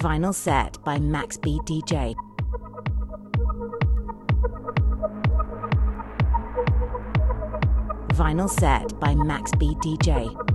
Vinyl set by Max B DJ. Vinyl set by Max B DJ.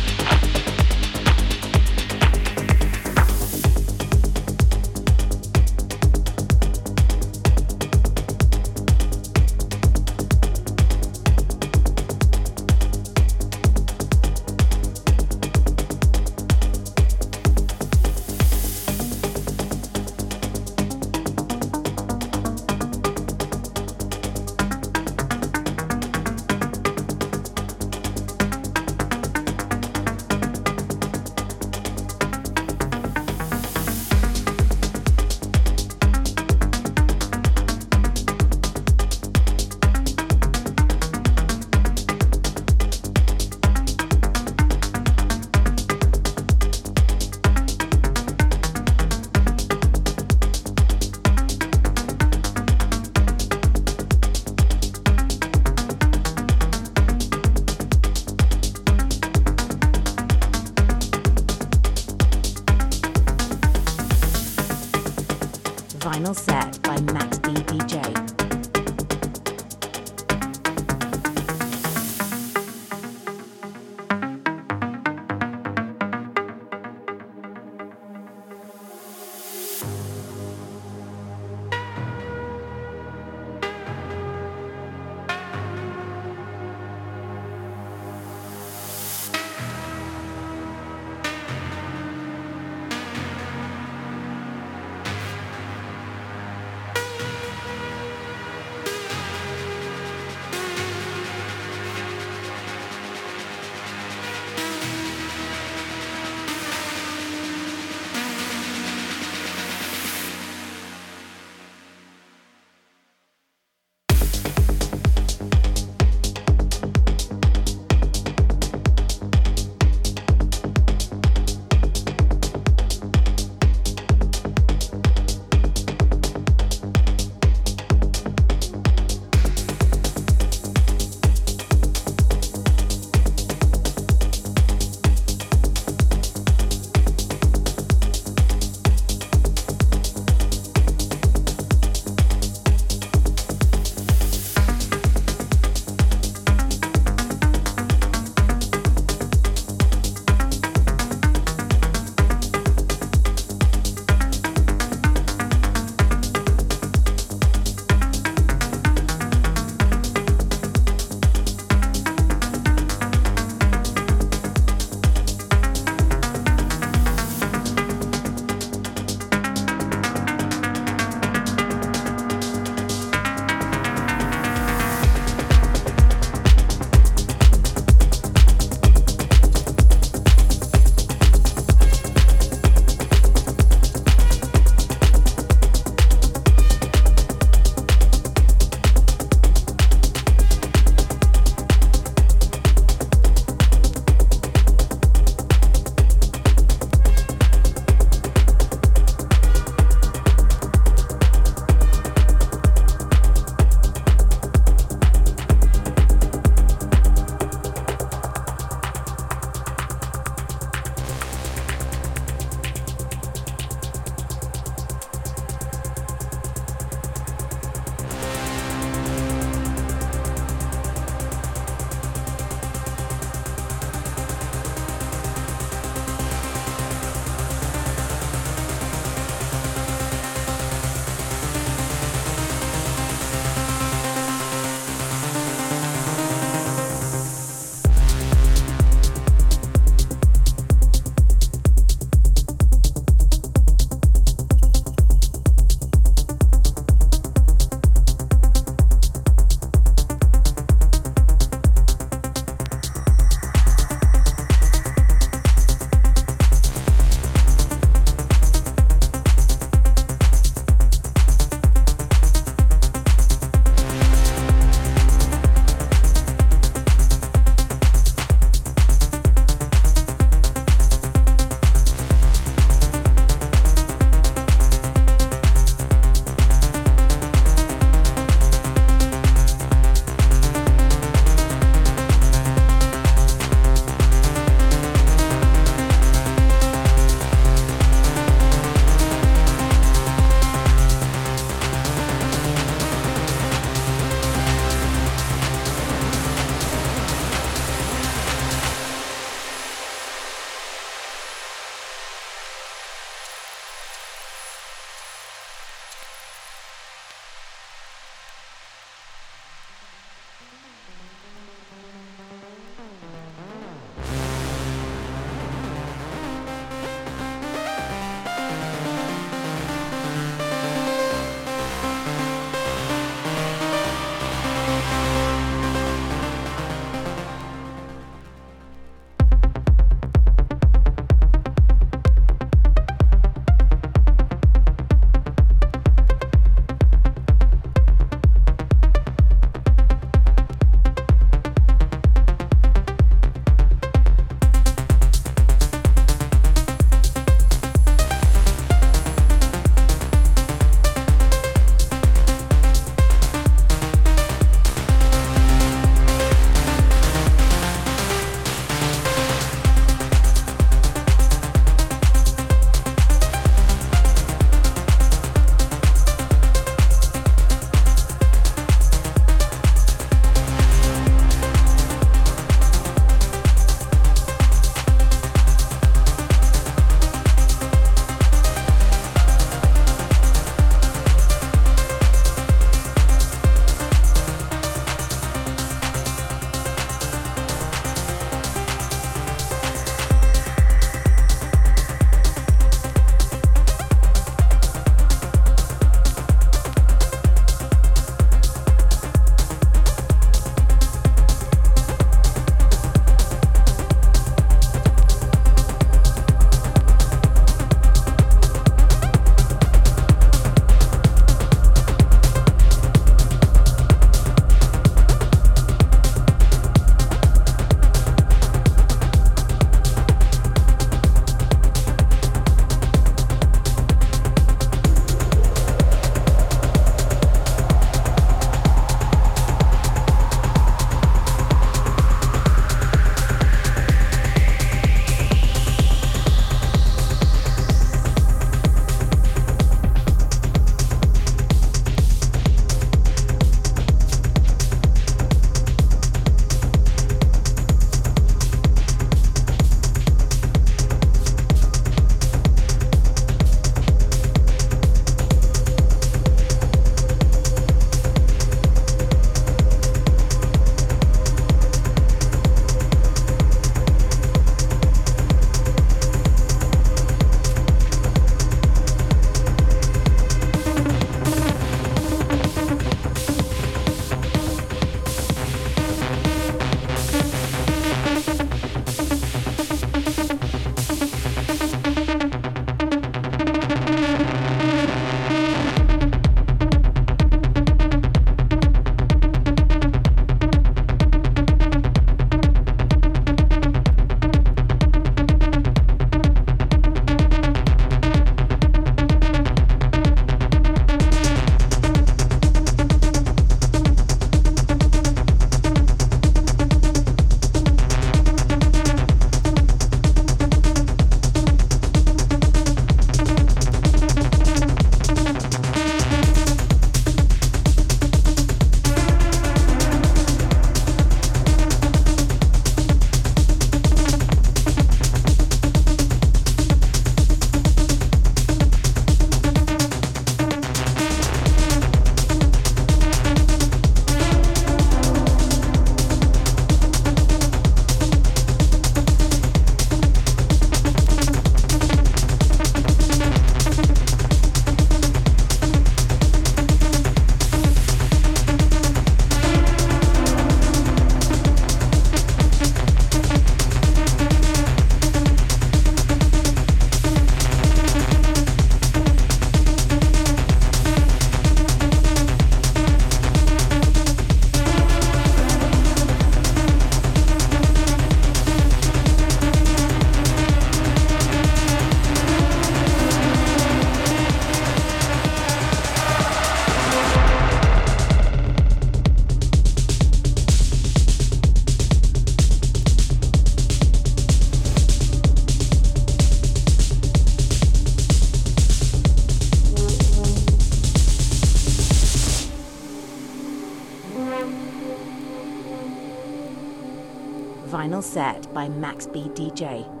Set by Max B DJ.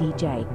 DJ.